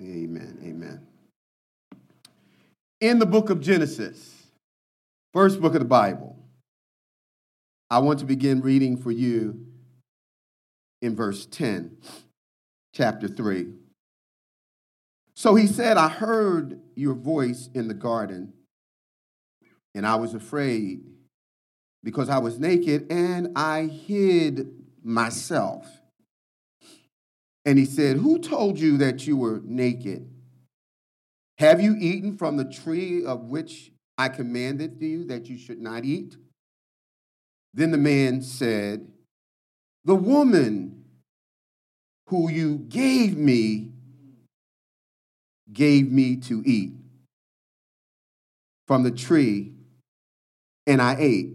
Amen. Amen. In the book of Genesis, first book of the Bible, I want to begin reading for you in verse 10, chapter 3. So he said, I heard your voice in the garden, and I was afraid because I was naked and I hid myself. And he said, Who told you that you were naked? Have you eaten from the tree of which I commanded you that you should not eat? Then the man said, The woman who you gave me gave me to eat from the tree, and I ate.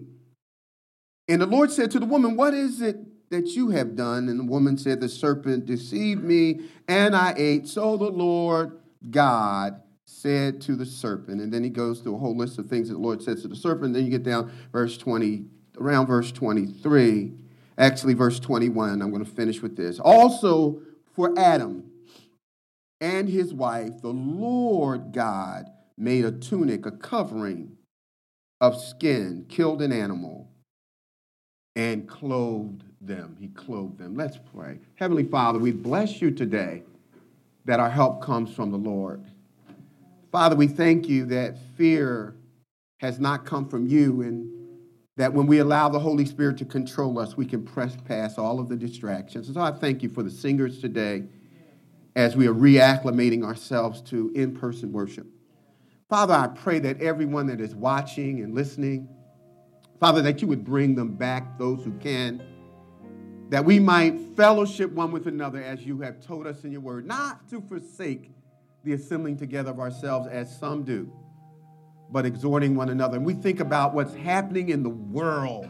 And the Lord said to the woman, What is it that you have done? And the woman said, The serpent deceived me, and I ate. So the Lord God said to the serpent, and then he goes through a whole list of things that the Lord says to the serpent. Then you get down verse 20, around verse 23, actually verse 21. I'm going to finish with this. Also for Adam and his wife, the Lord God made a tunic, a covering of skin, killed an animal, and clothed them. He clothed them. Let's pray. Heavenly Father, we bless you today that our help comes from the Lord. Father, we thank you that fear has not come from you and that when we allow the Holy Spirit to control us, we can press past all of the distractions. And so I thank you for the singers today as we are reacclimating ourselves to in person worship. Father, I pray that everyone that is watching and listening, Father, that you would bring them back, those who can, that we might fellowship one with another as you have told us in your word, not to forsake the assembling together of ourselves as some do, but exhorting one another. And we think about what's happening in the world,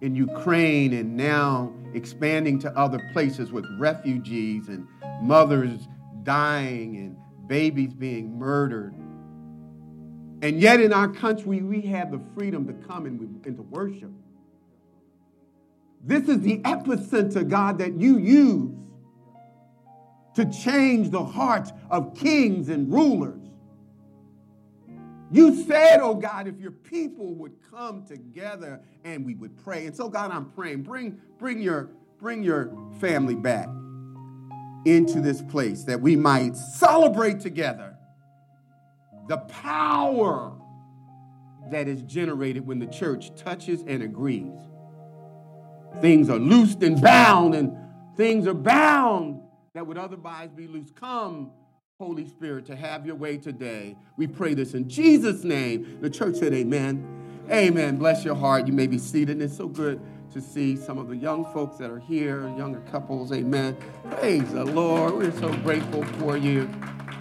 in Ukraine, and now expanding to other places with refugees and mothers dying and babies being murdered. And yet, in our country, we have the freedom to come and, to worship. This is the epicenter, God, that you use to change the hearts of kings and rulers. You said, oh God, if your people would come together and we would pray. And so, God, I'm praying. Bring, bring, your, bring your family back into this place that we might celebrate together the power that is generated when the church touches and agrees. Things are loosed and bound, and things are bound that would otherwise be loose. Come, Holy Spirit, to have your way today. We pray this in Jesus' name. The church said, Amen. Amen. Bless your heart. You may be seated. It's so good to see some of the young folks that are here, younger couples. Amen. Praise the Lord. We're so grateful for you.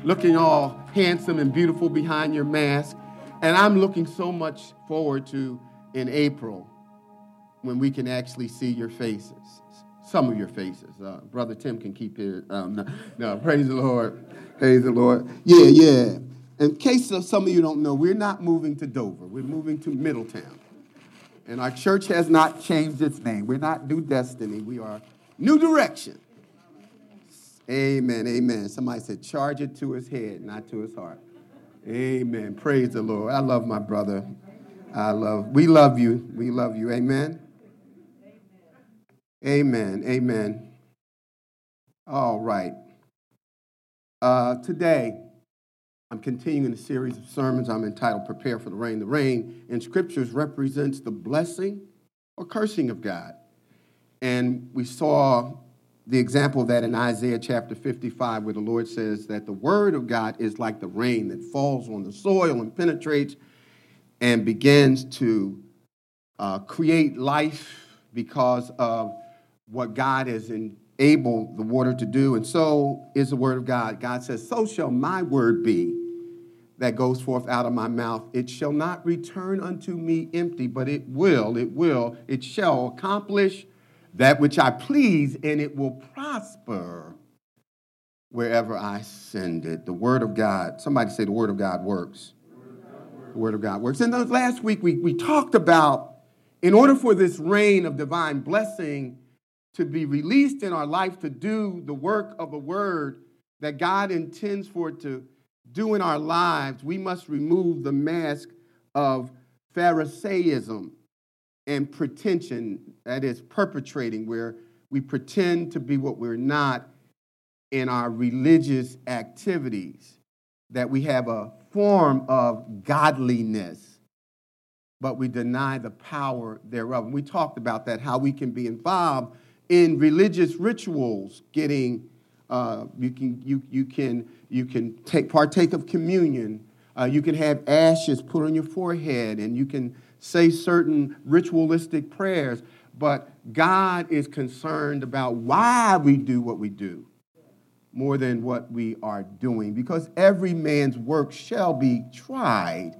Looking all handsome and beautiful behind your mask. And I'm looking so much forward to in April when we can actually see your faces some of your faces. Uh, Brother Tim can keep it. Um, no, no, praise the Lord. Praise the Lord. Yeah, yeah. In case of some of you don't know, we're not moving to Dover. We're moving to Middletown. And our church has not changed its name. We're not New Destiny. We are New Direction. Amen. Amen. Somebody said, charge it to his head, not to his heart. Amen. Praise the Lord. I love my brother. I love, we love you. We love you. Amen. Amen. Amen. All right. Uh, today, I'm continuing a series of sermons I'm entitled Prepare for the Rain. The rain in scriptures represents the blessing or cursing of God. And we saw the example of that in Isaiah chapter 55, where the Lord says that the word of God is like the rain that falls on the soil and penetrates and begins to uh, create life because of what God has enabled the water to do, and so is the word of God. God says, So shall my word be that goes forth out of my mouth. It shall not return unto me empty, but it will, it will, it shall accomplish that which I please, and it will prosper wherever I send it. The word of God, somebody say the word of God works. The word of God works. And last week we, we talked about in order for this rain of divine blessing to be released in our life to do the work of the word, that God intends for it to do in our lives, we must remove the mask of Pharisaism and pretension, that is, perpetrating, where we pretend to be what we're not in our religious activities, that we have a form of godliness, but we deny the power thereof. And we talked about that, how we can be involved in religious rituals, getting uh, you can you you can you can take partake of communion. Uh, you can have ashes put on your forehead, and you can say certain ritualistic prayers. But God is concerned about why we do what we do more than what we are doing, because every man's work shall be tried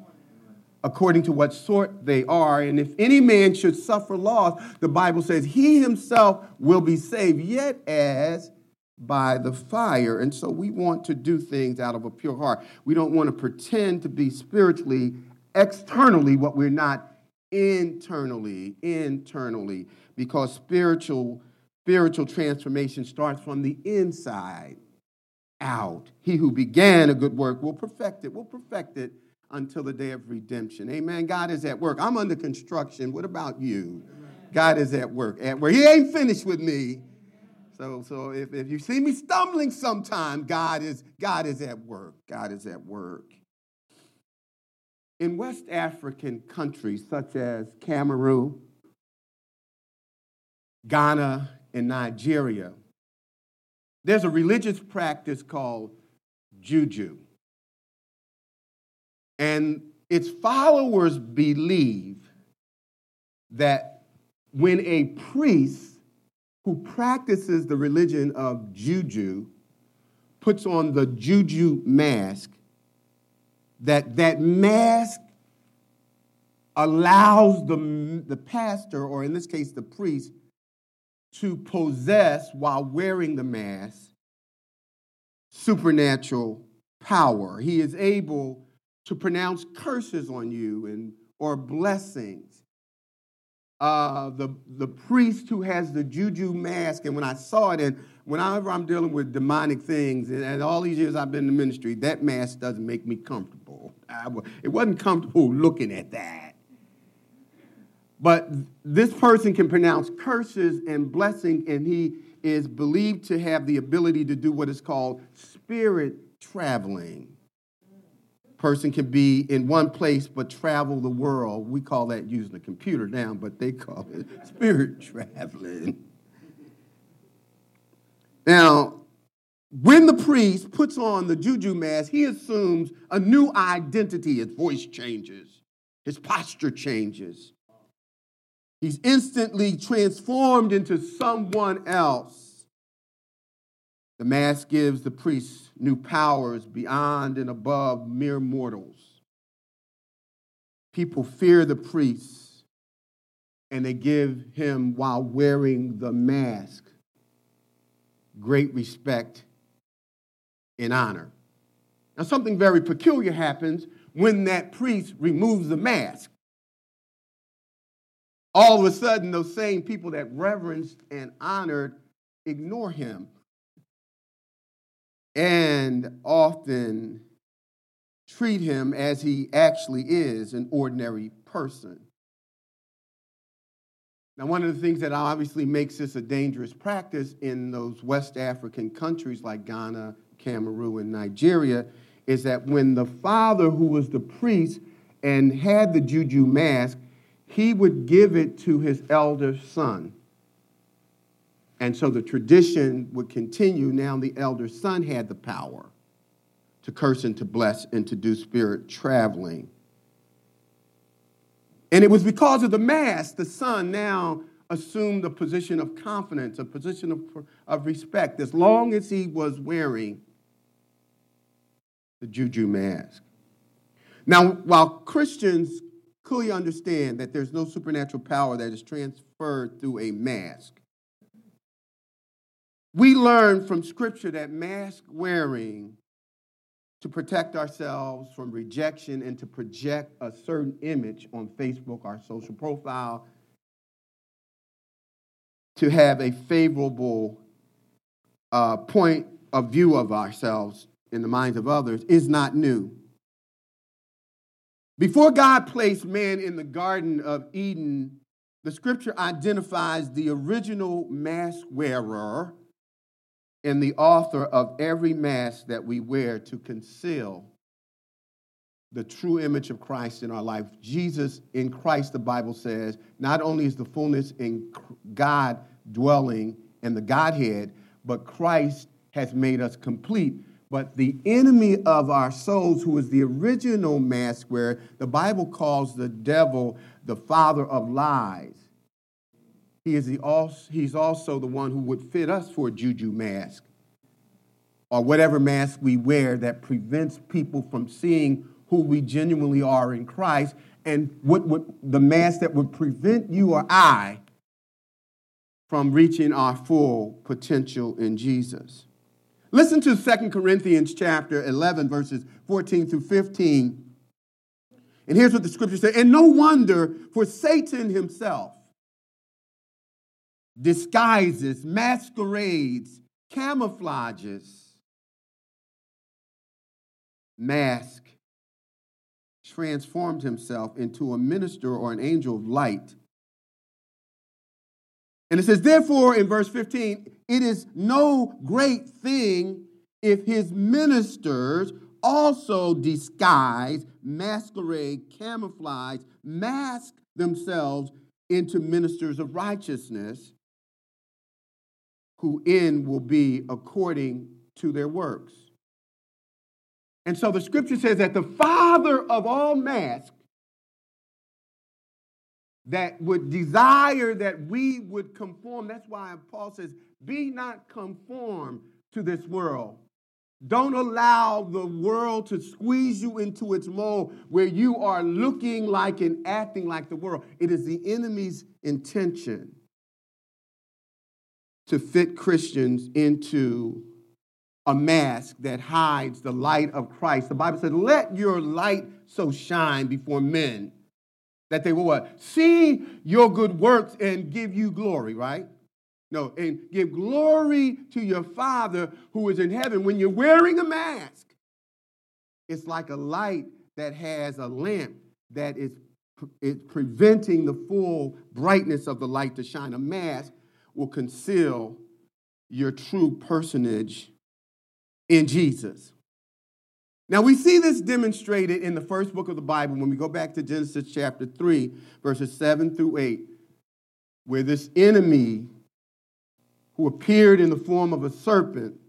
according to what sort they are. And if any man should suffer loss, the Bible says he himself will be saved, yet as by the fire. And so we want to do things out of a pure heart. We don't want to pretend to be spiritually, externally, what we're not internally, internally, because spiritual spiritual transformation starts from the inside out. He who began a good work will perfect it, will perfect it until the day of redemption. Amen. God is at work. I'm under construction. What about you? God is at work. At work. He ain't finished with me. So, so if, if you see me stumbling sometime, God is, God is at work. God is at work. In West African countries such as Cameroon, Ghana, and Nigeria, there's a religious practice called juju. And its followers believe that when a priest who practices the religion of juju puts on the juju mask, that that mask allows the, the pastor, or in this case, the priest, to possess while wearing the mask supernatural power. He is able to pronounce curses on you and or blessings uh, the, the priest who has the juju mask. And when I saw it, and whenever I'm dealing with demonic things, and, and all these years I've been in the ministry, that mask doesn't make me comfortable. I, it wasn't comfortable looking at that. But this person can pronounce curses and blessing, and he is believed to have the ability to do what is called spirit traveling person can be in one place but travel the world. We call that using a computer now, but they call it spirit traveling. Now, when the priest puts on the juju mask, he assumes a new identity. His voice changes, his posture changes. He's instantly transformed into someone else. The mask gives the priest new powers beyond and above mere mortals. People fear the priest and they give him, while wearing the mask, great respect and honor. Now, something very peculiar happens when that priest removes the mask. All of a sudden, those same people that reverenced and honored ignore him and often treat him as he actually is an ordinary person. Now, one of the things that obviously makes this a dangerous practice in those West African countries like Ghana, Cameroon, and Nigeria is that when the father, who was the priest and had the juju mask, he would give it to his elder son. And so the tradition would continue. Now the elder son had the power to curse and to bless and to do spirit traveling. And it was because of the mass, the son now assumed a position of confidence, a position of, of respect, as long as he was wearing the juju mask. Now, while Christians clearly understand that there's no supernatural power that is transferred through a mask, we learn from Scripture that mask wearing to protect ourselves from rejection and to project a certain image on Facebook, our social profile, to have a favorable uh, point of view of ourselves in the minds of others is not new. Before God placed man in the Garden of Eden, the scripture identifies the original mask wearer and the author of every mask that we wear to conceal the true image of Christ in our life. Jesus in Christ, the Bible says, not only is the fullness in God dwelling in the Godhead, but Christ has made us complete. But the enemy of our souls, who is the original mask wearer, the Bible calls the devil the father of lies. He is also, he's also the one who would fit us for a juju mask or whatever mask we wear that prevents people from seeing who we genuinely are in Christ and what would the mask that would prevent you or I from reaching our full potential in Jesus. Listen to 2 Corinthians chapter 11 verses 14 through 15. And here's what the scripture says, and no wonder for Satan himself disguises, masquerades, camouflages, mask, transformed himself into a minister or an angel of light. And it says, therefore, in verse 15, it is no great thing if his ministers also disguise, masquerade, camouflage, mask themselves into ministers of righteousness, who in will be according to their works. And so the scripture says that the father of all masks that would desire that we would conform, that's why Paul says, be not conformed to this world. Don't allow the world to squeeze you into its mold where you are looking like and acting like the world. It is the enemy's intention to fit Christians into a mask that hides the light of Christ. The Bible says, Let your light so shine before men that they will what? See your good works and give you glory, right? No, and give glory to your Father who is in heaven. When you're wearing a mask, it's like a light that has a lamp that is, is preventing the full brightness of the light to shine. A mask will conceal your true personage in Jesus. Now, we see this demonstrated in the first book of the Bible when we go back to Genesis chapter 3, verses 7 through 8, where this enemy who appeared in the form of a serpent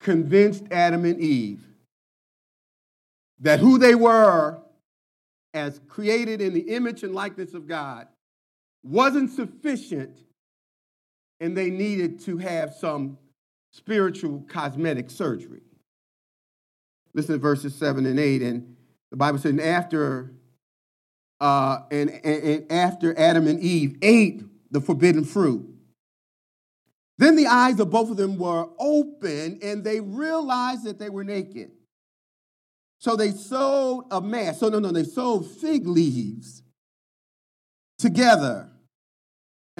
convinced Adam and Eve that who they were as created in the image and likeness of God wasn't sufficient and they needed to have some spiritual cosmetic surgery. Listen to verses 7 and 8. And the Bible says, and after, uh, and, and, and after Adam and Eve ate the forbidden fruit, then the eyes of both of them were open and they realized that they were naked. So they sewed a mask. So, no, no, they sewed fig leaves together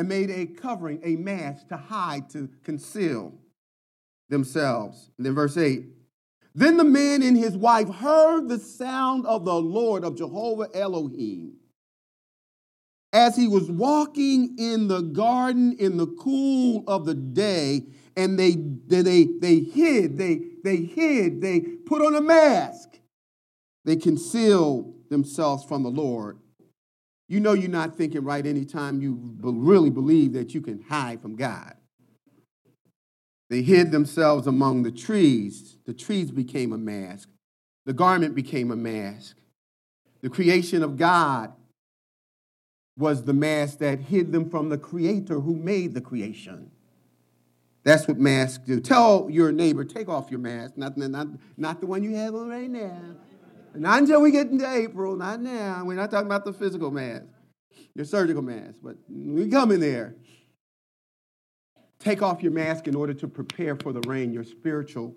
and made a covering, a mask to hide, to conceal themselves. And then verse 8 Then the man and his wife heard the sound of the Lord, of Jehovah Elohim, as he was walking in the garden in the cool of the day. And they, they, they, they hid, they, they hid, they put on a mask. They concealed themselves from the Lord. You know you're not thinking right anytime you really believe that you can hide from God. They hid themselves among the trees. The trees became a mask. The garment became a mask. The creation of God was the mask that hid them from the creator who made the creation. That's what masks do. Tell your neighbor, take off your mask, not, not, not the one you have on right now. Not until we get into April, not now. We're not talking about the physical mask, your surgical mask, but we come in there. Take off your mask in order to prepare for the rain, your spiritual,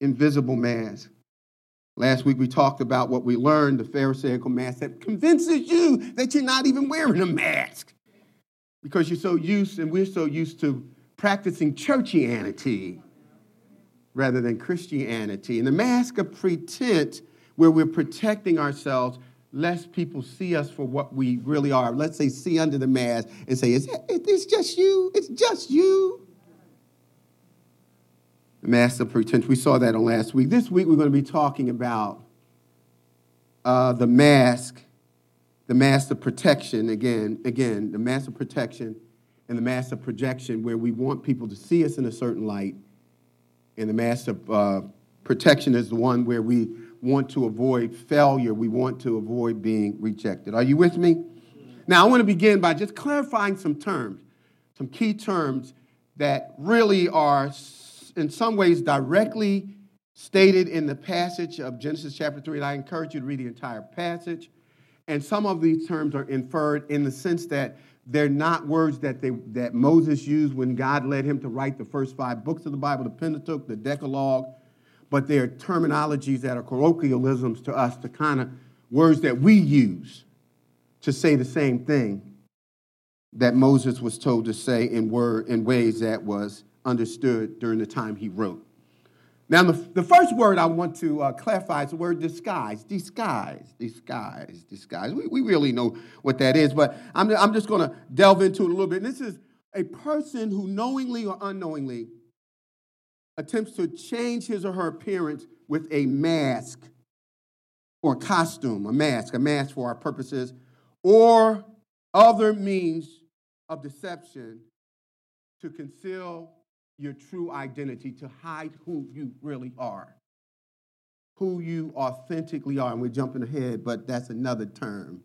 invisible mask. Last week we talked about what we learned the Pharisaical mask that convinces you that you're not even wearing a mask because you're so used, and we're so used to practicing churchianity rather than Christianity. And the mask of pretense, where we're protecting ourselves lest people see us for what we really are. Let's say, see under the mask and say, it's, it's just you. It's just you. The mask of pretense. We saw that on last week. This week, we're going to be talking about uh, the mask, the mask of protection. Again, again, the mask of protection and the mask of projection, where we want people to see us in a certain light. And the mask of uh, protection is the one where we want to avoid failure. We want to avoid being rejected. Are you with me? Now, I want to begin by just clarifying some terms, some key terms that really are, in some ways, directly stated in the passage of Genesis chapter 3. And I encourage you to read the entire passage. And some of these terms are inferred in the sense that they're not words that, they, that Moses used when God led him to write the first five books of the Bible, the Pentateuch, the Decalogue, but they're terminologies that are colloquialisms to us, the kind of words that we use to say the same thing that Moses was told to say in, word, in ways that was understood during the time he wrote. Now, the, the first word I want to uh, clarify is the word disguise. Disguise, disguise, disguise. We, we really know what that is, but I'm, I'm just going to delve into it a little bit. This is a person who knowingly or unknowingly attempts to change his or her appearance with a mask or costume, a mask, a mask for our purposes, or other means of deception to conceal your true identity, to hide who you really are, who you authentically are. And we're jumping ahead, but that's another term.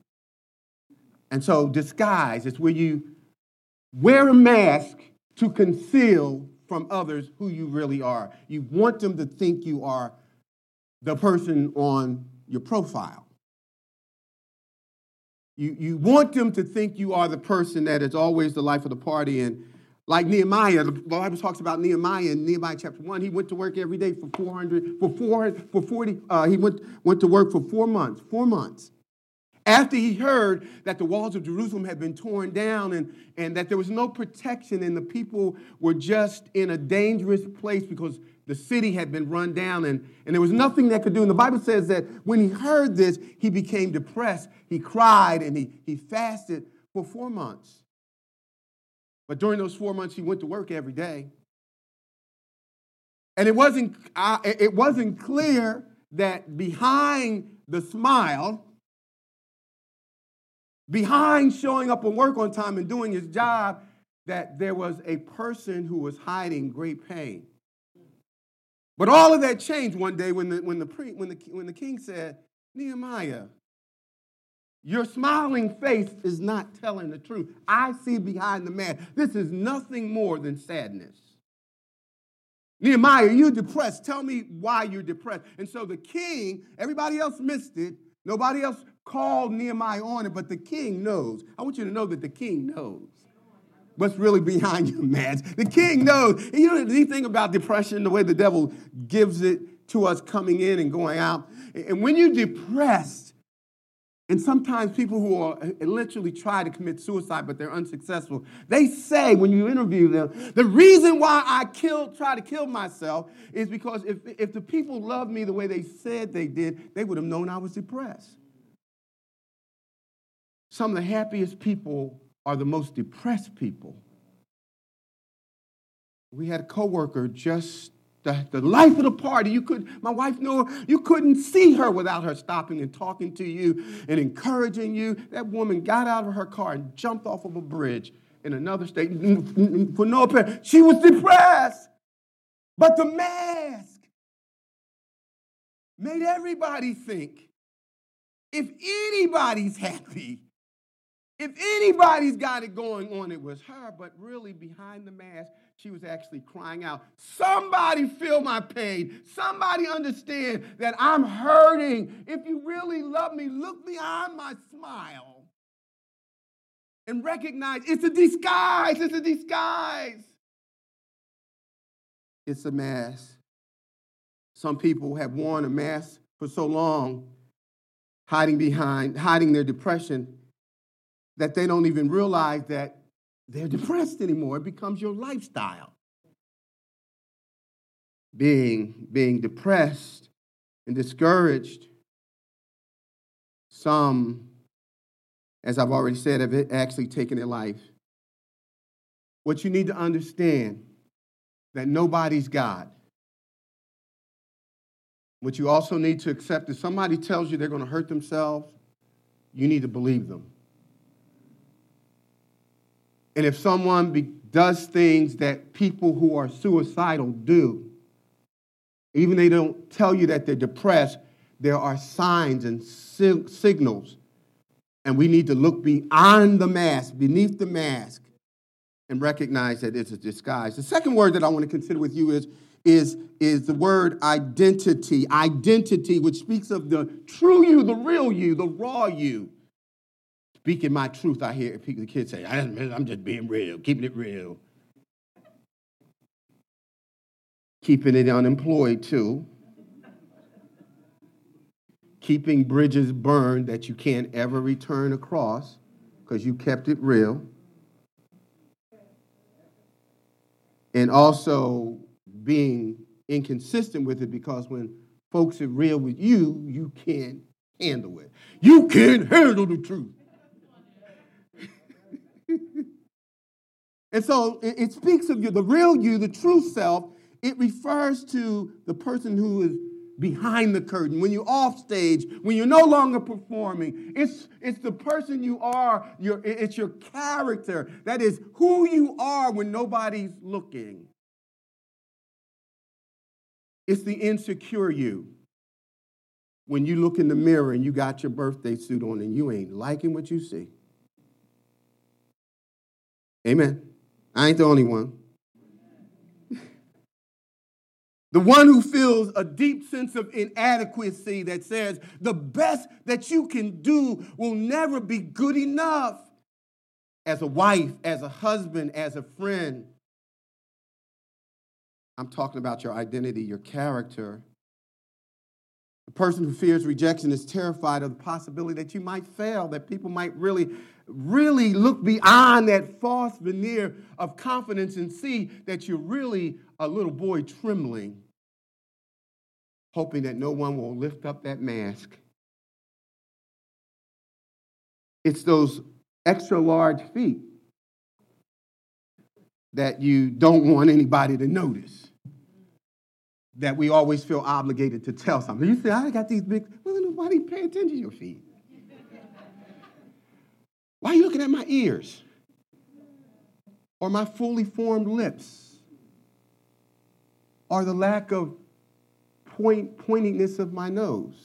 And so, disguise is where you wear a mask to conceal from others who you really are. You want them to think you are the person on your profile. You, you want them to think you are the person that is always the life of the party. And like Nehemiah, the Bible talks about Nehemiah in Nehemiah chapter 1. He went to work every day for 400, for 400, for 40, uh, he went, went to work for four months, four months. After he heard that the walls of Jerusalem had been torn down and, and that there was no protection and the people were just in a dangerous place because the city had been run down and, and there was nothing that could do. And the Bible says that when he heard this, he became depressed. He cried and he, he fasted for four months. But during those four months, he went to work every day. And it wasn't, uh, it wasn't clear that behind the smile, behind showing up on work on time and doing his job that there was a person who was hiding great pain. But all of that changed one day when the, when the, when the, when the king said, Nehemiah, your smiling face is not telling the truth. I see behind the man. This is nothing more than sadness. Nehemiah, you're depressed. Tell me why you're depressed. And so the king, everybody else missed it. Nobody else called Nehemiah on it, but the king knows. I want you to know that the king knows what's really behind your mask. The king knows. And you know the thing about depression, the way the devil gives it to us coming in and going out. And when you're depressed, and sometimes people who are uh, literally try to commit suicide, but they're unsuccessful, they say when you interview them, the reason why I killed, try to kill myself is because if, if the people loved me the way they said they did, they would have known I was depressed. Some of the happiest people are the most depressed people. We had a coworker just the, the life of the party. You could, my wife knew her. you couldn't see her without her stopping and talking to you and encouraging you. That woman got out of her car and jumped off of a bridge in another state for no apparent. She was depressed. But the mask made everybody think if anybody's happy, if anybody's got it going on, it was her, but really behind the mask, she was actually crying out, Somebody feel my pain. Somebody understand that I'm hurting. If you really love me, look behind my smile and recognize it's a disguise. It's a disguise. It's a mask. Some people have worn a mask for so long, hiding behind, hiding their depression that they don't even realize that they're depressed anymore. It becomes your lifestyle. being, being depressed and discouraged. Some, as I've already said, have actually taken their life. What you need to understand that nobody's God. What you also need to accept is somebody tells you they're going to hurt themselves, you need to believe them. And if someone be, does things that people who are suicidal do, even they don't tell you that they're depressed, there are signs and signals. And we need to look beyond the mask, beneath the mask, and recognize that it's a disguise. The second word that I want to consider with you is, is, is the word identity. Identity, which speaks of the true you, the real you, the raw you. Speaking my truth, I hear the kids say, I'm just being real, keeping it real. Keeping it unemployed, too. Keeping bridges burned that you can't ever return across because you kept it real. And also being inconsistent with it because when folks are real with you, you can't handle it. You can't handle the truth. And so it, it, speaks of you, the real you, the true self. It refers to the person who is behind the curtain, when you're off stage, when you're no longer performing. It's, it's the person you are, your, it's your character. That is who you are when nobody's looking. It's the insecure you. When you look in the mirror and you got your birthday suit on and you ain't liking what you see. Amen. I ain't the only one. The one who feels a deep sense of inadequacy that says the best that you can do will never be good enough as a wife, as a husband, as a friend. I'm talking about your identity, your character. The person who fears rejection is terrified of the possibility that you might fail, that people might really, really look beyond that false veneer of confidence and see that you're really a little boy trembling, hoping that no one will lift up that mask. It's those extra large feet that you don't want anybody to notice. That we always feel obligated to tell something. You say, I got these big, well, nobody pay attention to your feet. Why are you looking at my ears? Or my fully formed lips? Or the lack of point, pointiness of my nose?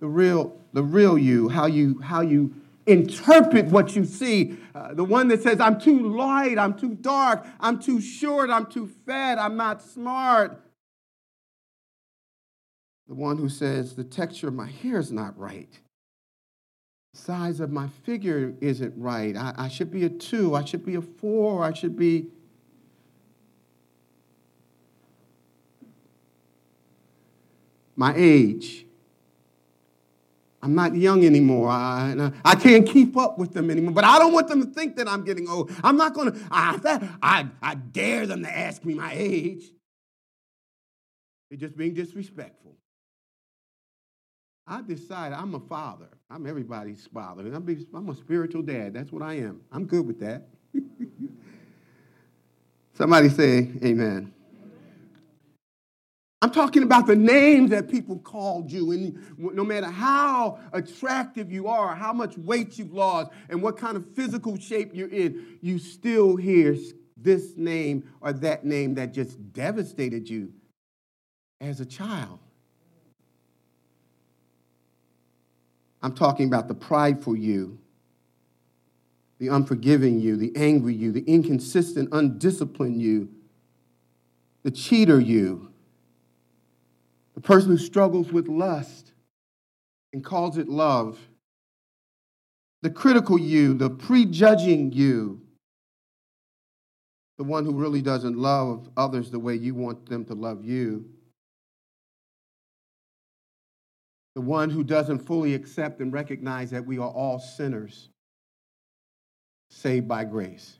The real, the real you, how you, how you interpret what you see. Uh, the one that says, I'm too light, I'm too dark, I'm too short, I'm too fat, I'm not smart. The one who says, the texture of my hair is not right. The size of my figure isn't right. I, I should be a two, I should be a four, I should be. My age I'm not young anymore. I, I can't keep up with them anymore. But I don't want them to think that I'm getting old. I'm not going to, I, I, dare them to ask me my age. They're just being disrespectful. I decide I'm a father. I'm everybody's father. I'm, I'm a spiritual dad. That's what I am. I'm good with that. Somebody say, Amen. I'm talking about the names that people called you. And no matter how attractive you are, how much weight you've lost, and what kind of physical shape you're in, you still hear this name or that name that just devastated you as a child. I'm talking about the prideful you, the unforgiving you, the angry you, the inconsistent, undisciplined you, the cheater you the person who struggles with lust and calls it love. The critical you, the prejudging you, the one who really doesn't love others the way you want them to love you. The one who doesn't fully accept and recognize that we are all sinners saved by grace.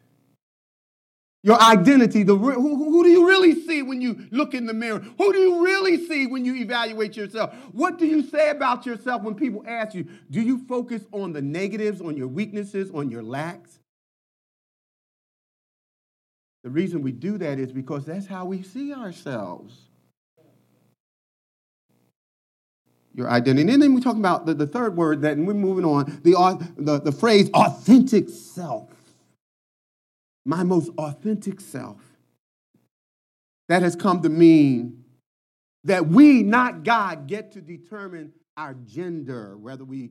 Your identity, the, who, who do you really see when you look in the mirror? Who do you really see when you evaluate yourself? What do you say about yourself when people ask you? Do you focus on the negatives, on your weaknesses, on your lacks? The reason we do that is because that's how we see ourselves. Your identity. And then we talk about the, the third word that, and we're moving on, the, the, the phrase authentic self my most authentic self. That has come to mean that we, not God, get to determine our gender, whether we,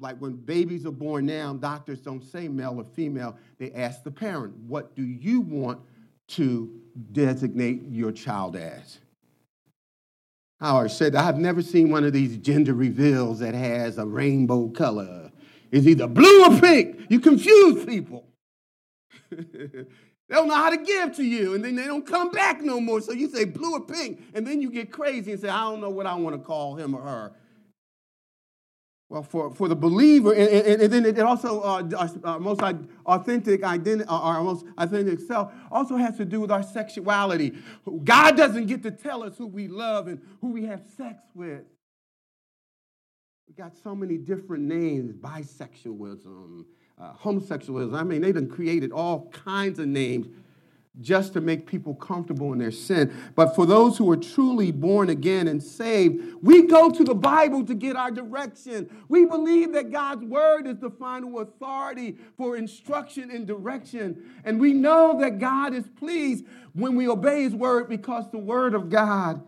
like when babies are born now, doctors don't say male or female, they ask the parent, what do you want to designate your child as? Howard said, I've never seen one of these gender reveals that has a rainbow color. It's either blue or pink. You confuse people. They don't know how to give to you, and then they don't come back no more. So you say blue or pink, and then you get crazy and say, I don't know what I want to call him or her. Well, for, for the believer, and, and, and then it also, uh, our, most authentic identity, uh, our most authentic self, also has to do with our sexuality. God doesn't get to tell us who we love and who we have sex with. We got so many different names bisexualism, uh, homosexualism. I mean, they done created all kinds of names just to make people comfortable in their sin. But for those who are truly born again and saved, we go to the Bible to get our direction. We believe that God's word is the final authority for instruction and direction. And we know that God is pleased when we obey his word because the word of God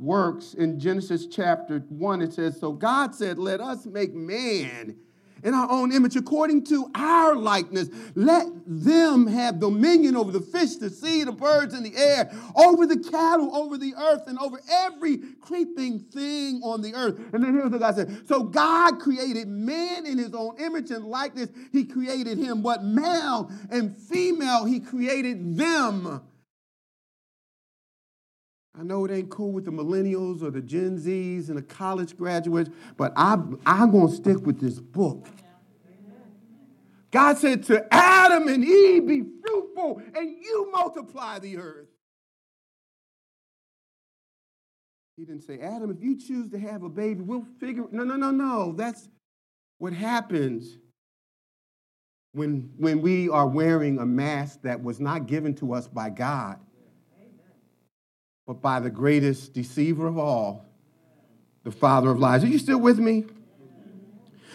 works. In Genesis chapter 1, it says, So God said, Let us make man in our own image, according to our likeness. Let them have dominion over the fish, the sea, the birds in the air, over the cattle, over the earth, and over every creeping thing on the earth. And then here's what God said. So God created man in his own image and likeness. He created him, what male and female, he created them. I know it ain't cool with the millennials or the Gen Zs and the college graduates, but I, I'm going to stick with this book. God said to Adam and Eve, Be fruitful and you multiply the earth. He didn't say, Adam, if you choose to have a baby, we'll figure. No, no, no, no. That's what happens when, when we are wearing a mask that was not given to us by God but by the greatest deceiver of all, the father of lies. Are you still with me?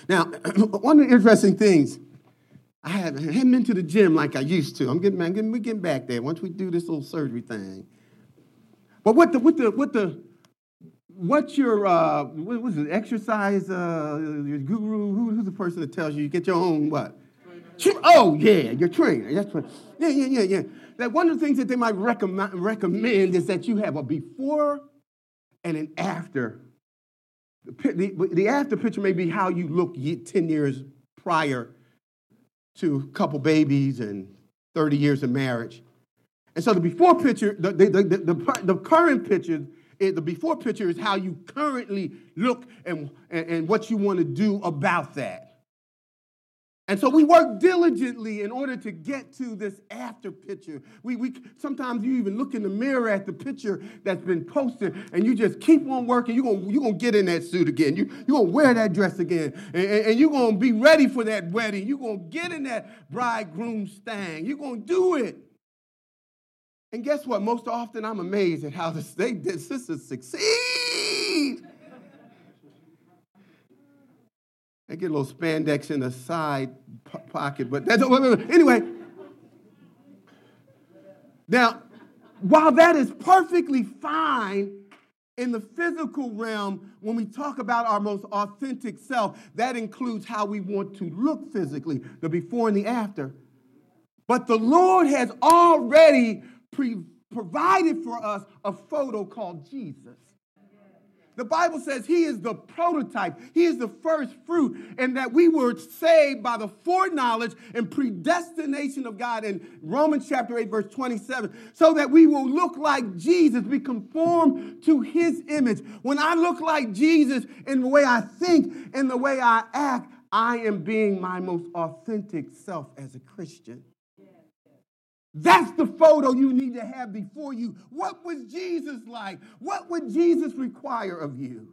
Now, one of the interesting things, I haven't, I haven't been to the gym like I used to. I'm getting, I'm getting, we're getting back there once we do this little surgery thing. But what the, what the, what the, what's your, uh, what was it, exercise, uh, your guru, Who, who's the person that tells you you get your own what? Oh, yeah, your trainer. That's what, yeah, yeah, yeah, yeah that one of the things that they might recommend, is that you have a before and an after. The, the, after picture may be how you look 10 years prior to a couple babies and 30 years of marriage. And so the before picture, the, the, the, the, the current picture, the before picture is how you currently look and, and, and what you want to do about that. And so we work diligently in order to get to this after picture. We, we, sometimes you even look in the mirror at the picture that's been posted and you just keep on working. You're going you're gonna get in that suit again. You, you're to wear that dress again. And, and, and you're to be ready for that wedding. You're to get in that bridegroom stang. You're to do it. And guess what? Most often I'm amazed at how the state sisters succeed. I get a little spandex in the side pocket, but that's anyway. Now, while that is perfectly fine in the physical realm, when we talk about our most authentic self, that includes how we want to look physically, the before and the after. But the Lord has already pre- provided for us a photo called Jesus. The Bible says he is the prototype, he is the first fruit, and that we were saved by the foreknowledge and predestination of God in Romans chapter 8, verse 27, so that we will look like Jesus, be conformed to his image. When I look like Jesus in the way I think, in the way I act, I am being my most authentic self as a Christian. That's the photo you need to have before you. What was Jesus like? What would Jesus require of you?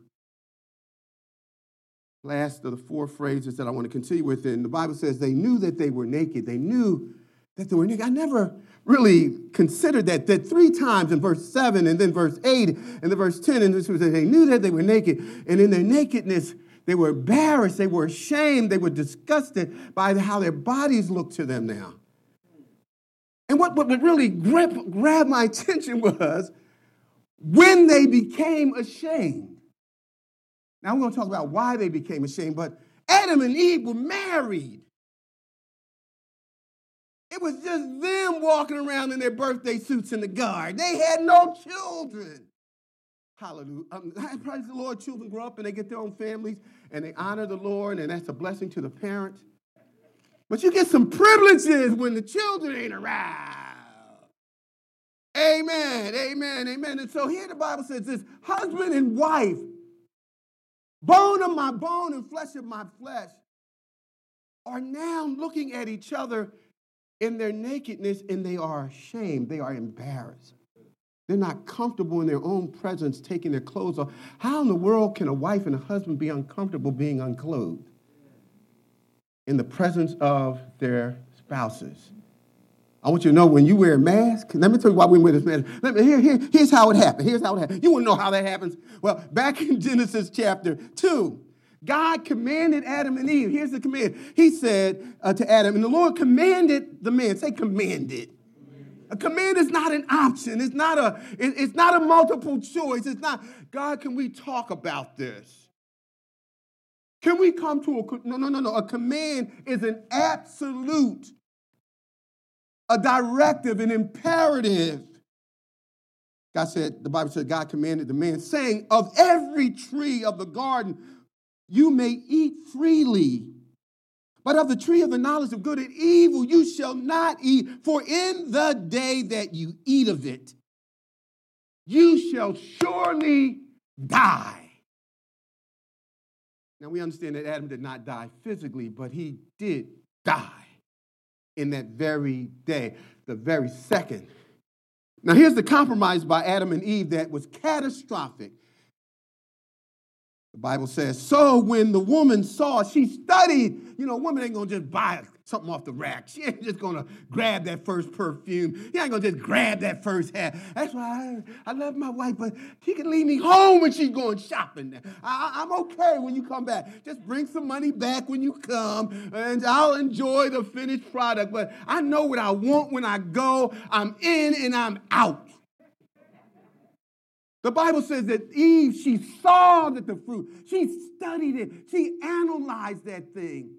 Last of the four phrases that I want to continue with, and the Bible says they knew that they were naked. They knew that they were naked. I never really considered that, that three times in verse 7 and then verse 8 and then verse 10, and this was they knew that they were naked, and in their nakedness, they were embarrassed, they were ashamed, they were disgusted by how their bodies looked to them now. And what, what really grip, grabbed my attention was when they became ashamed. Now, we're going to talk about why they became ashamed, but Adam and Eve were married. It was just them walking around in their birthday suits in the garden. They had no children. Hallelujah. Um, praise the Lord. Children grow up and they get their own families and they honor the Lord, and that's a blessing to the parents. But you get some privileges when the children ain't around. Amen, amen, amen. And so here the Bible says this husband and wife, bone of my bone and flesh of my flesh, are now looking at each other in their nakedness and they are ashamed. They are embarrassed. They're not comfortable in their own presence taking their clothes off. How in the world can a wife and a husband be uncomfortable being unclothed? In the presence of their spouses. I want you to know when you wear a mask, let me tell you why we wear this mask. Let me, here, here, here's how it happened. Here's how it happened. You want to know how that happens? Well, back in Genesis chapter 2, God commanded Adam and Eve. Here's the command. He said uh, to Adam, and the Lord commanded the man, say commanded. A command is not an option. It's not a, it's not a multiple choice. It's not, God, can we talk about this? Can we come to a no, no, no, no. A command is an absolute, a directive, an imperative. God said, the Bible said, God commanded the man, saying, Of every tree of the garden you may eat freely. But of the tree of the knowledge of good and evil you shall not eat, for in the day that you eat of it, you shall surely die. Now we understand that Adam did not die physically, but he did die in that very day, the very second. Now here's the compromise by Adam and Eve that was catastrophic. The Bible says, so when the woman saw, she studied. You know, a woman ain't gonna just buy something off the rack. She ain't just gonna grab that first perfume. She ain't gonna just grab that first hat. That's why I, I love my wife, but she can leave me home when she's going shopping. I, I'm okay when you come back. Just bring some money back when you come, and I'll enjoy the finished product. But I know what I want when I go. I'm in and I'm out. The Bible says that Eve, she saw that the fruit, she studied it, she analyzed that thing.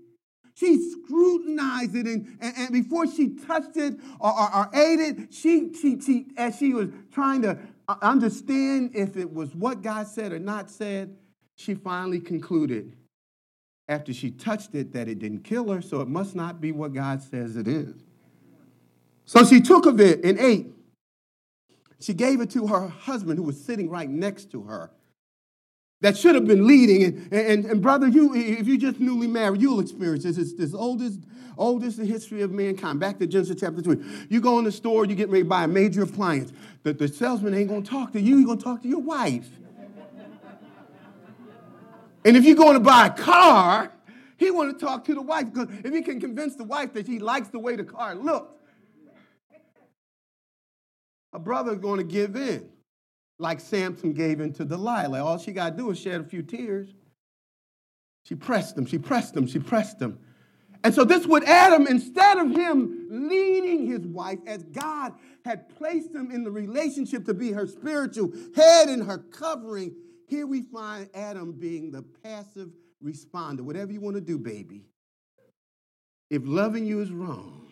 She scrutinized it, and, and, and before she touched it or, or, or ate it, she, she, she, as she was trying to uh, understand if it was what God said or not said, she finally concluded after she touched it that it didn't kill her, so it must not be what God says it is. So she took of it and ate. She gave it to her husband who was sitting right next to her. That should have been leading. And, and, and brother, you if you just newly married, you'll experience this. It's this oldest, oldest in history of mankind. Back to Genesis chapter 3. You go in the store, you get ready to buy a major appliance. The, the salesman ain't gonna talk to you, he's gonna talk to your wife. and if you're going to buy a car, he want to talk to the wife because if he can convince the wife that he likes the way the car looks, a brother's going to give in, like Samson gave in to Delilah. All she got to do is shed a few tears. She pressed him, she pressed him, she pressed him. And so, this would Adam, instead of him leading his wife as God had placed him in the relationship to be her spiritual head and her covering, here we find Adam being the passive responder. Whatever you want to do, baby. If loving you is wrong,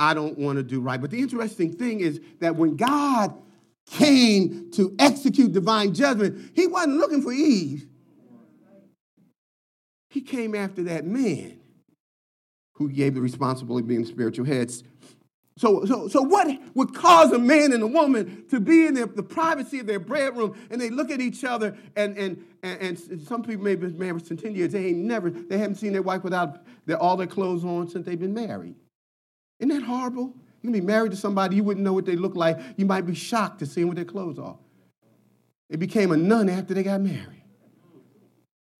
I don't want to do right. But the interesting thing is that when God came to execute divine judgment, he wasn't looking for Eve. He came after that man who gave the responsibility of being spiritual heads. So, so, so what would cause a man and a woman to be in their, the privacy of their bedroom and they look at each other and, and, and, and some people may have been married for 10 years, they ain't never, they haven't seen their wife without their, all their clothes on since they've been married. Isn't that horrible? You can be married to somebody you wouldn't know what they look like. You might be shocked to see them with their clothes off. They became a nun after they got married.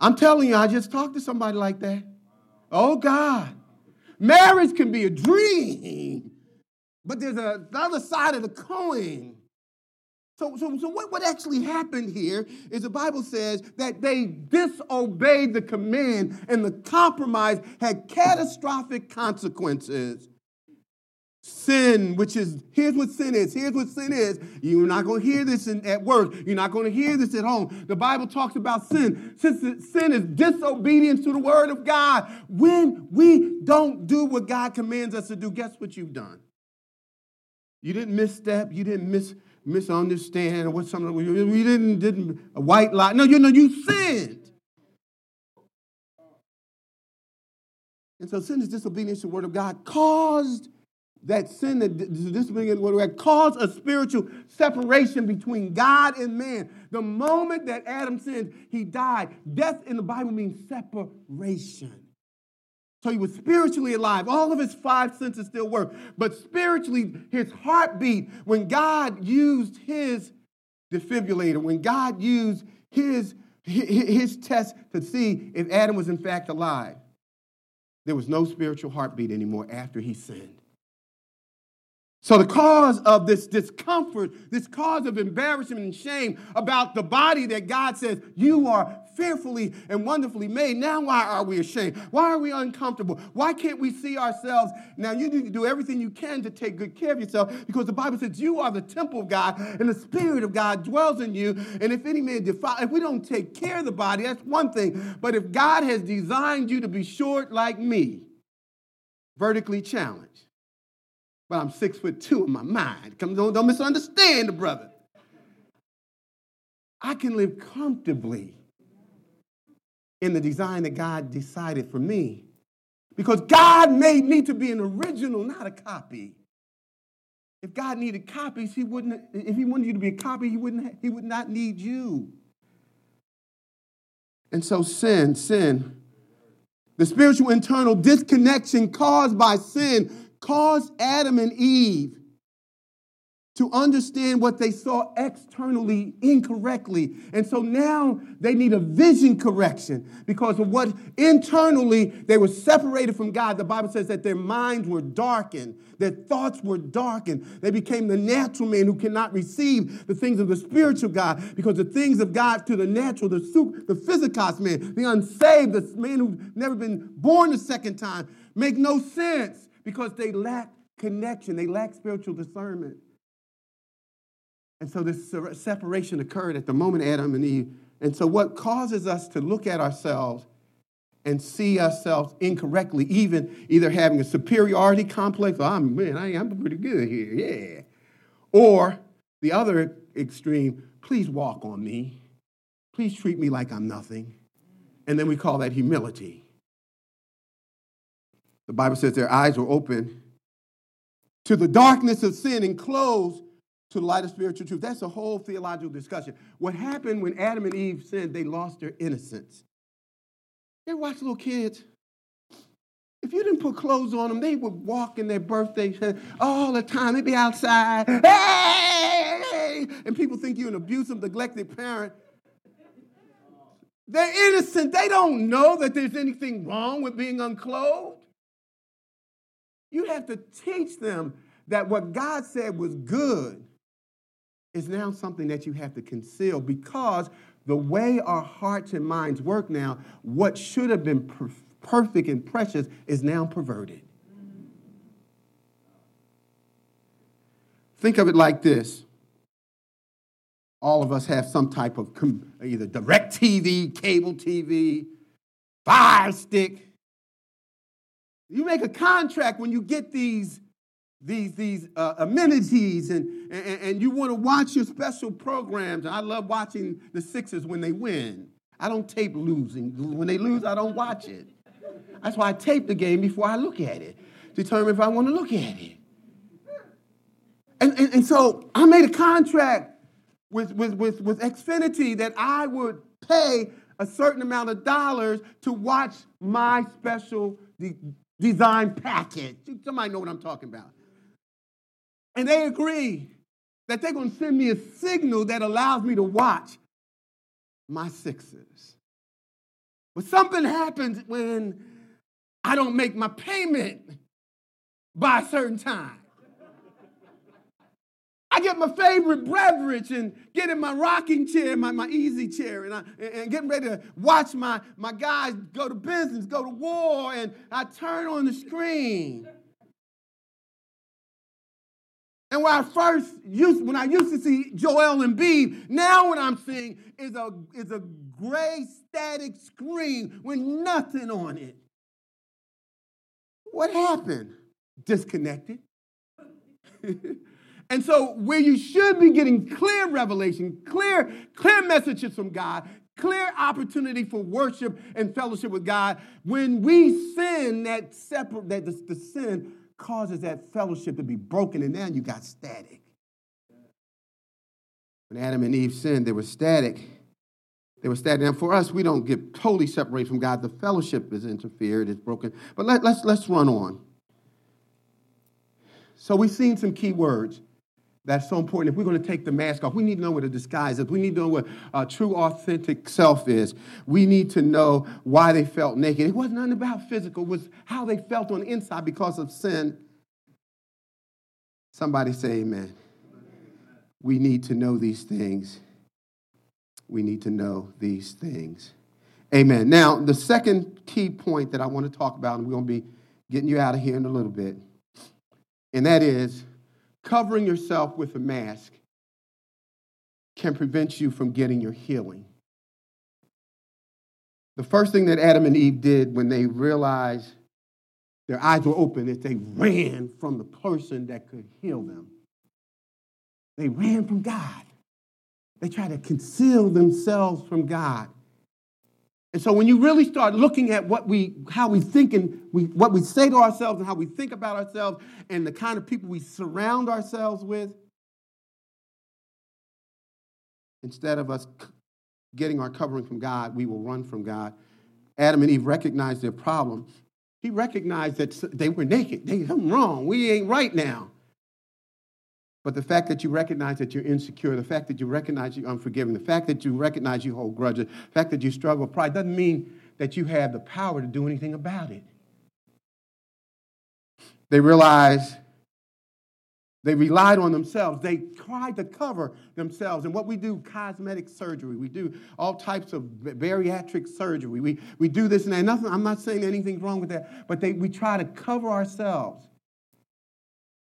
I'm telling you, I just talked to somebody like that. Oh God. Marriage can be a dream, but there's a, the other side of the coin. So, so, so what, what actually happened here is the Bible says that they disobeyed the command and the compromise had catastrophic consequences. Sin, which is, here's what sin is. Here's what sin is. You're not going to hear this in, at work. You're not going to hear this at home. The Bible talks about sin. Since sin is disobedience to the word of God. When we don't do what God commands us to do, guess what you've done? You didn't misstep. You didn't miss, misunderstand what something. We didn't, didn't a white lie. No, you know, you sinned. And so sin is disobedience to the word of God caused that sin, that disobedience what we caused a spiritual separation between God and man. The moment that Adam sinned, he died. Death in the Bible means separation. So he was spiritually alive. All of his five senses still work. But spiritually, his heartbeat, when God used his defibrillator, when God used his, his test to see if Adam was in fact alive, there was no spiritual heartbeat anymore after he sinned. So, the cause of this discomfort, this cause of embarrassment and shame about the body that God says you are fearfully and wonderfully made. Now, why are we ashamed? Why are we uncomfortable? Why can't we see ourselves? Now, you need to do everything you can to take good care of yourself because the Bible says you are the temple of God and the Spirit of God dwells in you. And if any man defile, if we don't take care of the body, that's one thing. But if God has designed you to be short like me, vertically challenged, but I'm six foot two in my mind. Come, don't, don't misunderstand the brother. I can live comfortably in the design that God decided for me. Because God made me to be an original, not a copy. If God needed copies, he wouldn't, if he wanted you to be a copy, he wouldn't, he would not need you. And so sin, sin, the spiritual internal disconnection caused by sin caused Adam and Eve to understand what they saw externally incorrectly. And so now they need a vision correction because of what internally they were separated from God. The Bible says that their minds were darkened, their thoughts were darkened. They became the natural man who cannot receive the things of the spiritual God because the things of God to the natural, the, the physicos man, the unsaved, the man who's never been born a second time, make no sense because they lack connection, they lack spiritual discernment. And so this separation occurred at the moment Adam and Eve. And so, what causes us to look at ourselves and see ourselves incorrectly, even either having a superiority complex, oh, I'm, man, I, I'm pretty good here, yeah. Or the other extreme, please walk on me. Please treat me like I'm nothing. And then we call that humility. The Bible says their eyes were open to the darkness of sin and closed to the light of spiritual truth. That's a whole theological discussion. What happened when Adam and Eve sinned, they lost their innocence. Ever watch little kids? If you didn't put clothes on them, they would walk in their birthday all the time. They'd be outside. Hey! And people think you're an abusive, neglected parent. They're innocent. They don't know that there's anything wrong with being unclothed. You have to teach them that what God said was good is now something that you have to conceal because the way our hearts and minds work now, what should have been per- perfect and precious is now perverted. Think of it like this. All of us have some type of com- either DirecTV, cable TV, fire stick, you make a contract when you get these, these, these uh, amenities and, and, and you want to watch your special programs. I love watching the Sixers when they win. I don't tape losing. When they lose, I don't watch it. That's why I tape the game before I look at it, determine if I want to look at it. And, and, and so I made a contract with, with, with, with Xfinity that I would pay a certain amount of dollars to watch my special design package. Somebody know what I'm talking about. And they agree that they're going to send me a signal that allows me to watch my sixes. But something happens when I don't make my payment by a certain time. I get my favorite beverage and get in my rocking chair, my, my easy chair, and, I, and getting ready to watch my, my guys go to business, go to war, and I turn on the screen. And when I first used, when I used to see Joel and Embiid, now what I'm seeing is a, is a gray static screen with nothing on it. What happened? Disconnected. and so where you should be getting clear revelation, clear, clear messages from God, clear opportunity for worship and fellowship with God, when we sin, that separate that the, the sin causes that fellowship to be broken, and now you got static. When Adam and Eve sinned, they were static. They were static. And for us, we don't get totally separated from God. The fellowship is interfered, it's broken. But let, let's, let's run on. So we've seen some key words that's so important. If we're going to take the mask off, we need to know what a disguise is. We need to know what a true, authentic self is. We need to know why they felt naked. It wasn't nothing about physical, it was how they felt on the inside because of sin. Somebody say amen. We need to know these things. We need to know these things. Amen. Now, the second key point that I want to talk about, and we're going to be getting you out of here in a little bit, and that is covering yourself with a mask can prevent you from getting your healing. The first thing that Adam and Eve did when they realized their eyes were open is they ran from the person that could heal them. They ran from God. They tried to conceal themselves from God. And so when you really start looking at what we, how we think and we, what we say to ourselves and how we think about ourselves and the kind of people we surround ourselves with, instead of us getting our covering from God, we will run from God. Adam and Eve recognized their problem. He recognized that they were naked. They, something wrong. We ain't right now. But the fact that you recognize that you're insecure, the fact that you recognize you're unforgiving, the fact that you recognize you hold grudges, the fact that you struggle with pride doesn't mean that you have the power to do anything about it. They realize they relied on themselves. They tried to cover themselves. And what we do, cosmetic surgery, we do all types of bariatric surgery. We, we do this and that. Nothing, I'm not saying anything's wrong with that, but they, we try to cover ourselves.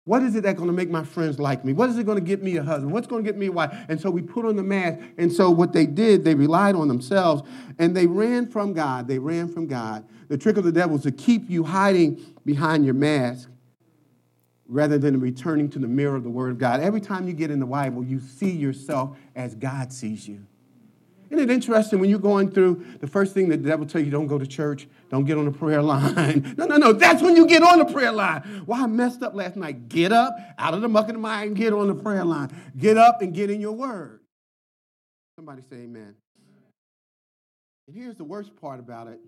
What is it that's going to make my friends like me? What is it going to get me a husband? What's going to get me a wife? And so we put on the mask. And so what they did, they relied on themselves and they ran from God. They ran from God. The trick of the devil is to keep you hiding behind your mask rather than returning to the mirror of the Word of God. Every time you get in the Bible, you see yourself as God sees you. Isn't it interesting when you're going through the first thing that the devil tell you, don't go to church, don't get on the prayer line. no, no, no, that's when you get on the prayer line. Well, I messed up last night. Get up out of the muck of the mind and get on the prayer line. Get up and get in your word. Somebody say amen. And here's the worst part about it.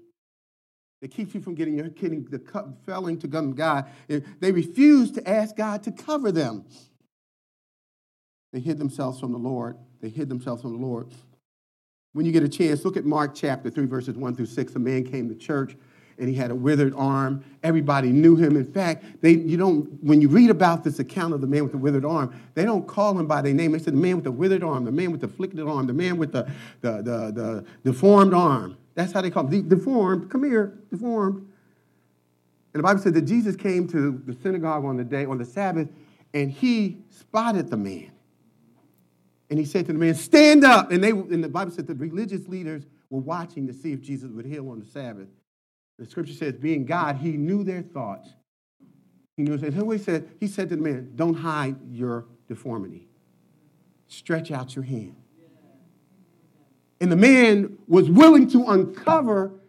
That keeps you from getting your getting the failing to God. They refuse to ask God to cover them. They hid themselves from the Lord. They hid themselves from the Lord. When you get a chance, look at Mark chapter 3, verses 1 through 6. A man came to church and he had a withered arm. Everybody knew him. In fact, they, you don't, when you read about this account of the man with the withered arm, they don't call him by their name. They said the man with the withered arm, the man with the afflicted arm, the man with the, the, the, the deformed arm. That's how they call him. Deformed, come here, deformed. And the Bible said that Jesus came to the synagogue on the day, on the Sabbath, and he spotted the man. And he said to the man, Stand up. And they and the Bible said the religious leaders were watching to see if Jesus would heal on the Sabbath. The scripture says, being God, he knew their thoughts. He knew he said, he said to the man, Don't hide your deformity. Stretch out your hand. And the man was willing to uncover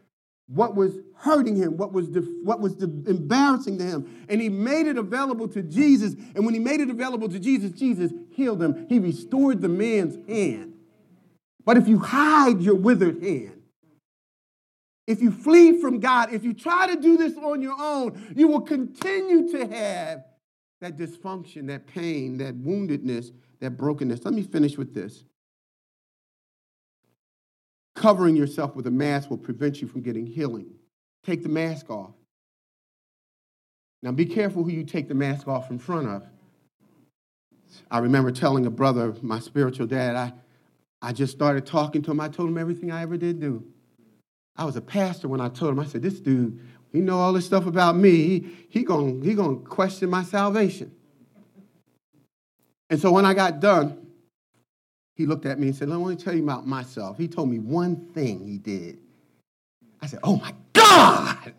what was hurting him, what was, what was embarrassing to him. And he made it available to Jesus. And when he made it available to Jesus, Jesus healed him. He restored the man's hand. But if you hide your withered hand, if you flee from God, if you try to do this on your own, you will continue to have that dysfunction, that pain, that woundedness, that brokenness. Let me finish with this. Covering yourself with a mask will prevent you from getting healing. Take the mask off. Now be careful who you take the mask off in front of. I remember telling a brother, my spiritual dad, I, I just started talking to him. I told him everything I ever did do. I was a pastor when I told him, I said, this dude, he know all this stuff about me. He, he going he gonna question my salvation. And so when I got done, he looked at me and said, let me tell you about myself. He told me one thing he did. I said, oh my God.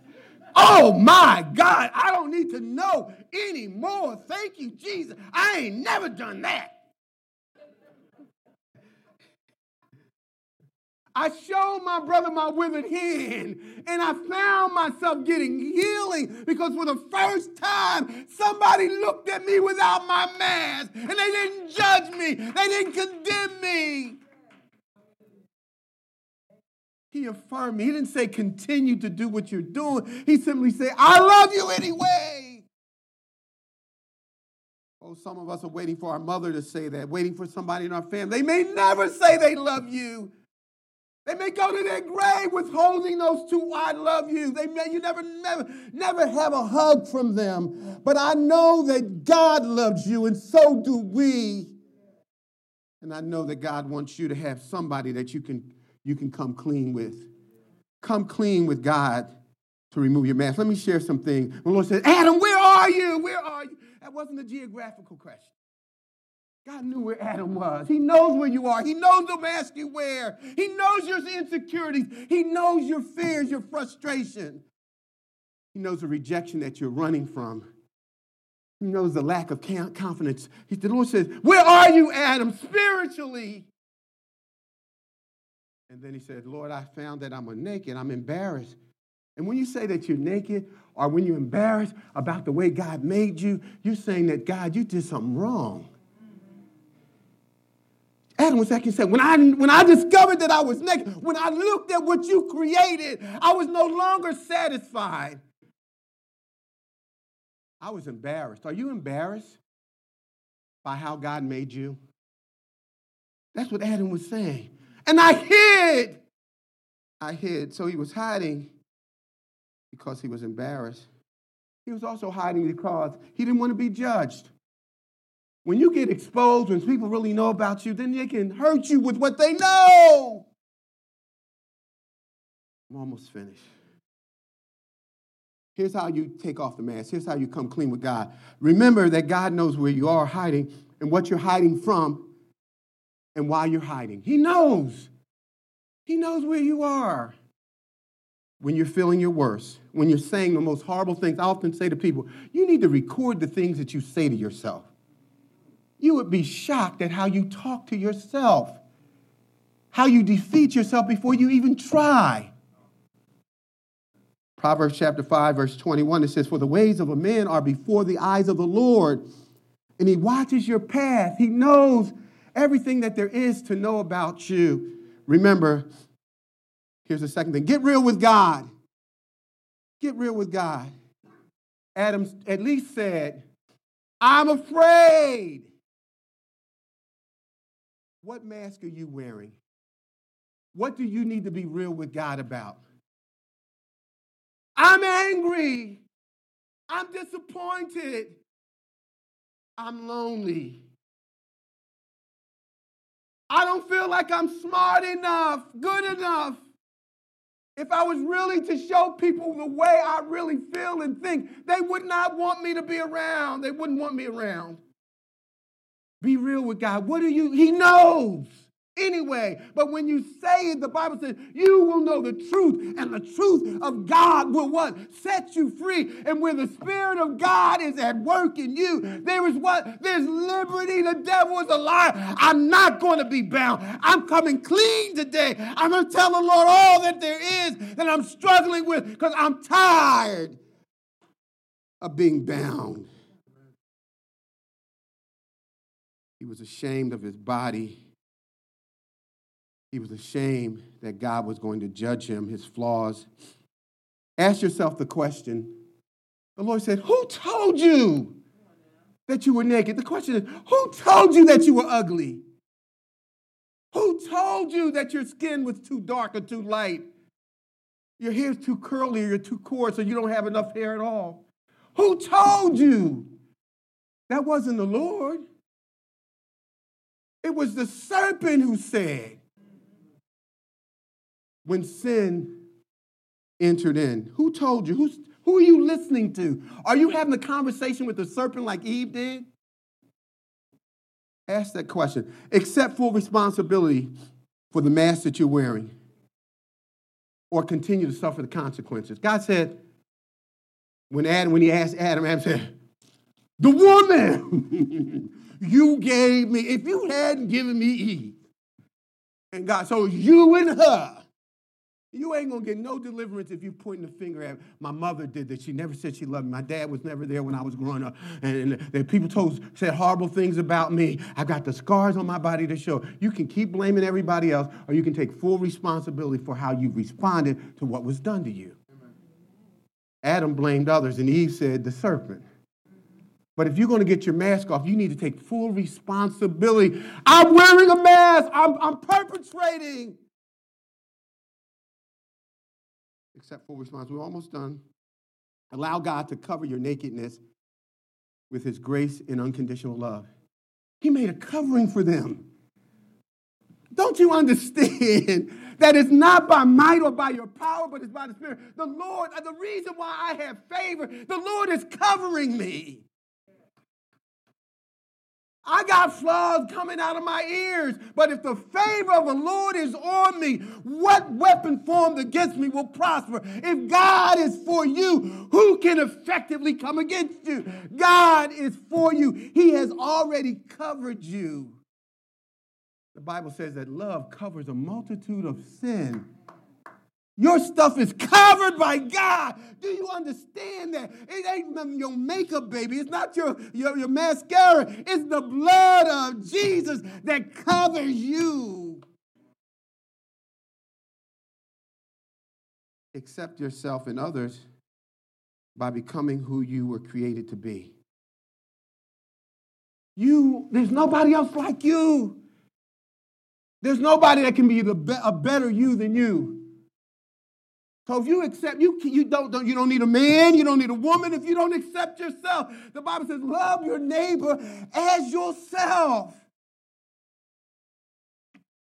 Oh my God, I don't need to know anymore. Thank you, Jesus. I ain't never done that. I showed my brother my withered hand, and I found myself getting healing because for the first time, somebody looked at me without my mask, and they didn't judge me, they didn't condemn me. He affirmed me. He didn't say, continue to do what you're doing. He simply said, I love you anyway. Oh, some of us are waiting for our mother to say that, waiting for somebody in our family. They may never say they love you. They may go to their grave withholding those two I love you. They may you never, never, never have a hug from them. But I know that God loves you, and so do we. And I know that God wants you to have somebody that you can you can come clean with. Come clean with God to remove your mask. Let me share something. The Lord said, Adam, where are you? Where are you? That wasn't a geographical question. God knew where Adam was. He knows where you are. He knows the mask you wear. He knows your insecurities. He knows your fears, your frustration. He knows the rejection that you're running from. He knows the lack of confidence. He, the Lord says, Where are you, Adam, spiritually? And then he said, Lord, I found that I'm a naked. I'm embarrassed. And when you say that you're naked or when you're embarrassed about the way God made you, you're saying that, God, you did something wrong. Adam was actually saying, when I, when I discovered that I was naked, when I looked at what you created, I was no longer satisfied. I was embarrassed. Are you embarrassed by how God made you? That's what Adam was saying. And I hid. I hid. So he was hiding because he was embarrassed. He was also hiding because he didn't want to be judged. When you get exposed, when people really know about you, then they can hurt you with what they know. I'm almost finished. Here's how you take off the mask. Here's how you come clean with God. Remember that God knows where you are hiding and what you're hiding from and why you're hiding. He knows. He knows where you are. When you're feeling your worst, when you're saying the most horrible things, I often say to people, you need to record the things that you say to yourself. You would be shocked at how you talk to yourself, how you defeat yourself before you even try. Proverbs chapter 5, verse 21, it says, For the ways of a man are before the eyes of the Lord, and he watches your path. He knows everything that there is to know about you. Remember, here's the second thing get real with God. Get real with God. Adam at least said, I'm afraid. What mask are you wearing? What do you need to be real with God about? I'm angry. I'm disappointed. I'm lonely. I don't feel like I'm smart enough, good enough. If I was really to show people the way I really feel and think, they would not want me to be around. They wouldn't want me around. Be real with God. What do you, He knows anyway. But when you say it, the Bible says you will know the truth, and the truth of God will what? Set you free. And where the Spirit of God is at work in you, there is what? There's liberty. The devil is a liar. I'm not going to be bound. I'm coming clean today. I'm going to tell the Lord all that there is that I'm struggling with because I'm tired of being bound. He was ashamed of his body He was ashamed that God was going to judge him, his flaws. Ask yourself the question the Lord said, Who told you that you were naked? The question is, Who told you that you were ugly? Who told you that your skin was too dark or too light? Your hair's too curly or you're too coarse or you don't have enough hair at all? Who told you? That wasn't the Lord. It was the serpent who said, when sin entered in. Who told you? Who's, who are you listening to? Are you having a conversation with the serpent like Eve did? Ask that question. Accept full responsibility for the mask that you're wearing or continue to suffer the consequences. God said, when Adam, when he asked Adam, Adam said, The woman you gave me, if you hadn't given me Eve, and God, so you and her you ain't gonna get no deliverance if you pointing the finger at my mother did that. She never said she loved me. My dad was never there when I was growing up. And, and people told said horrible things about me. I've got the scars on my body to show. You can keep blaming everybody else, or you can take full responsibility for how you responded to what was done to you. Adam blamed others, and Eve said the serpent. But if you're going to get your mask off, you need to take full responsibility. I'm wearing a mask. I'm, I'm perpetrating accept full response. We're almost done. Allow God to cover your nakedness with his grace and unconditional love. He made a covering for them. Don't you understand that it's not by might or by your power, but it's by the Spirit? The Lord, uh, the reason why I have favor, the Lord is covering me. I got flaws coming out of my ears, but if the favor of the Lord is on me, what weapon formed against me will prosper? If God is for you, who can effectively come against you? God is for you. He has already covered you. The Bible says that love covers a multitude of sin. Your stuff is covered by God. Do you understand that? It ain't your makeup, baby. It's not your, your, your mascara. It's the blood of Jesus that covers you. Accept yourself and others by becoming who you were created to be. You, there's nobody else like you. There's nobody that can be the, a better you than you. So if you accept, you, you, don't, don't, you don't need a man, you don't need a woman if you don't accept yourself. The Bible says, love your neighbor as yourself.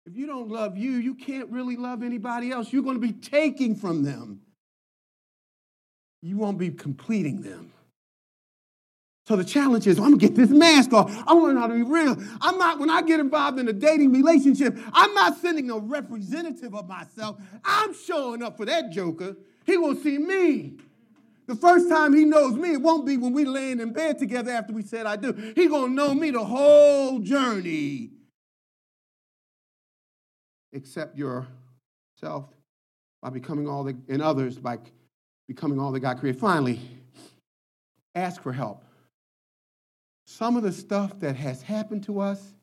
If you don't love you, you can't really love anybody else. You're going to be taking from them. You won't be completing them. So the challenge is, I'm gonna get this mask off. I want to learn how to be real. I'm not, when I get involved in a dating relationship, I'm not sending a representative of myself. I'm showing up for that joker. He will see me. The first time he knows me, it won't be when we laying in bed together after we said I do. He gonna know me the whole journey. Accept yourself by becoming all the, and others by becoming all that God created. Finally, ask for help some of the stuff that has happened to us,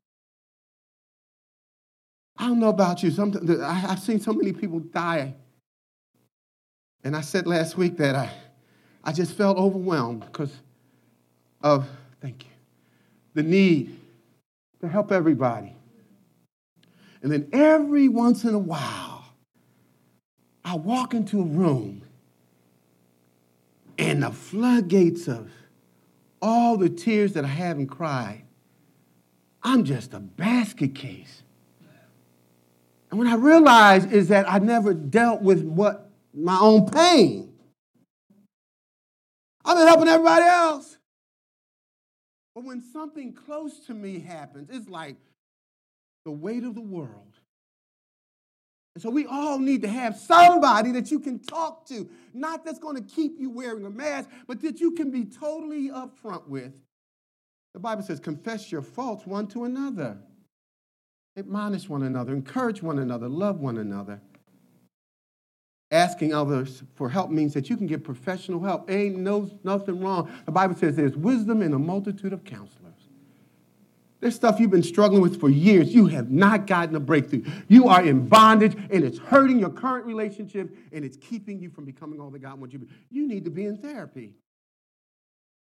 I don't know about you. Some, I've seen so many people die. And I said last week that I, I just felt overwhelmed because of, thank you, the need to help everybody. And then every once in a while, I walk into a room and the floodgates of all the tears that I haven't cried, I'm just a basket case. And what I realized is that I never dealt with what my own pain. I've been helping everybody else. But when something close to me happens, it's like the weight of the world and so we all need to have somebody that you can talk to, not that's going to keep you wearing a mask, but that you can be totally upfront with. The Bible says, confess your faults one to another, admonish one another, encourage one another, love one another. Asking others for help means that you can get professional help. Ain't no nothing wrong. The Bible says there's wisdom in a multitude of counselors. There's stuff you've been struggling with for years. You have not gotten a breakthrough. You are in bondage and it's hurting your current relationship and it's keeping you from becoming all that God wants you to be. You need to be in therapy.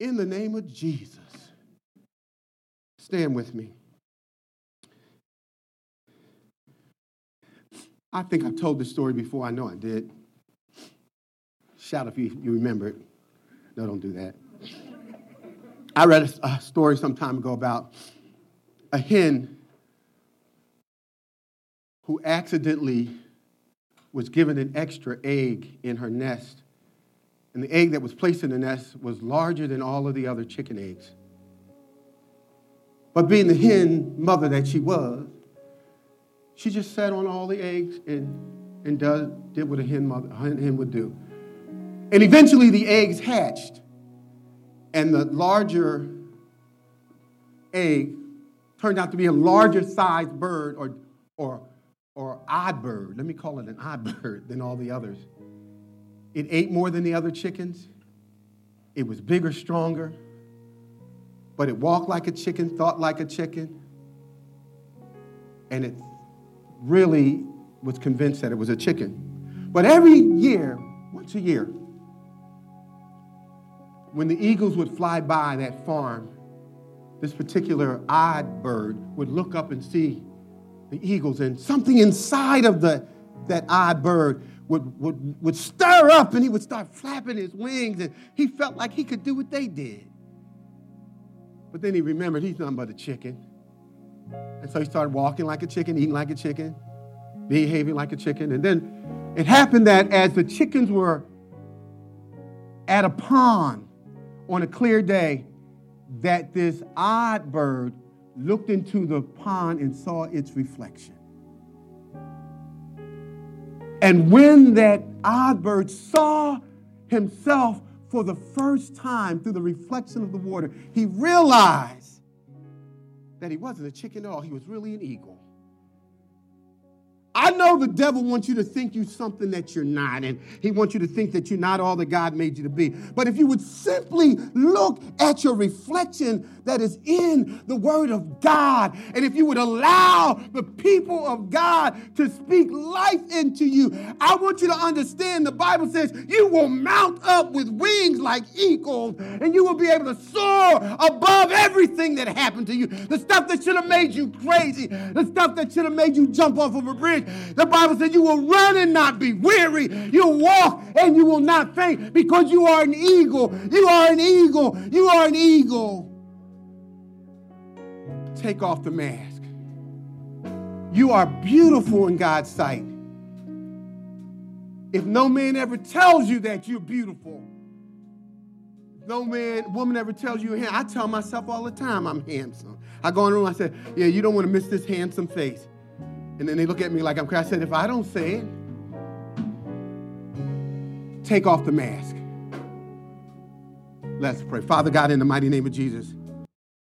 In the name of Jesus. Stand with me. I think I've told this story before. I know I did. Shout if you, you remember it. No, don't do that. I read a, a story some time ago about a hen who accidentally was given an extra egg in her nest. And the egg that was placed in the nest was larger than all of the other chicken eggs. But being the hen mother that she was, she just sat on all the eggs and, and does, did what a hen, mother, hen would do. And eventually the eggs hatched, and the larger egg turned out to be a larger sized bird or, or, or odd bird. Let me call it an odd bird than all the others. It ate more than the other chickens. It was bigger, stronger, but it walked like a chicken, thought like a chicken, and it really was convinced that it was a chicken. But every year, once a year, when the eagles would fly by that farm, this particular odd bird would look up and see the eagles, and something inside of the, that odd bird would, would, would stir up and he would start flapping his wings, and he felt like he could do what they did. But then he remembered he's nothing but a chicken. And so he started walking like a chicken, eating like a chicken, behaving like a chicken. And then it happened that as the chickens were at a pond on a clear day, that this odd bird looked into the pond and saw its reflection. And when that odd bird saw himself for the first time through the reflection of the water, he realized that he wasn't a chicken at all, he was really an eagle. I know the devil wants you to think you're something that you're not, and he wants you to think that you're not all that God made you to be. But if you would simply look at your reflection that is in the Word of God, and if you would allow the people of God to speak life into you, I want you to understand the Bible says you will mount up with wings like eagles, and you will be able to soar above everything that happened to you. The stuff that should have made you crazy, the stuff that should have made you jump off of a bridge the Bible says you will run and not be weary. You'll walk and you will not faint because you are an eagle. You are an eagle. You are an eagle. Take off the mask. You are beautiful in God's sight. If no man ever tells you that you're beautiful, no man, woman ever tells you, I tell myself all the time I'm handsome. I go in the room, I say, Yeah, you don't want to miss this handsome face. And then they look at me like I'm crazy. I said, if I don't say it, take off the mask. Let's pray. Father God, in the mighty name of Jesus.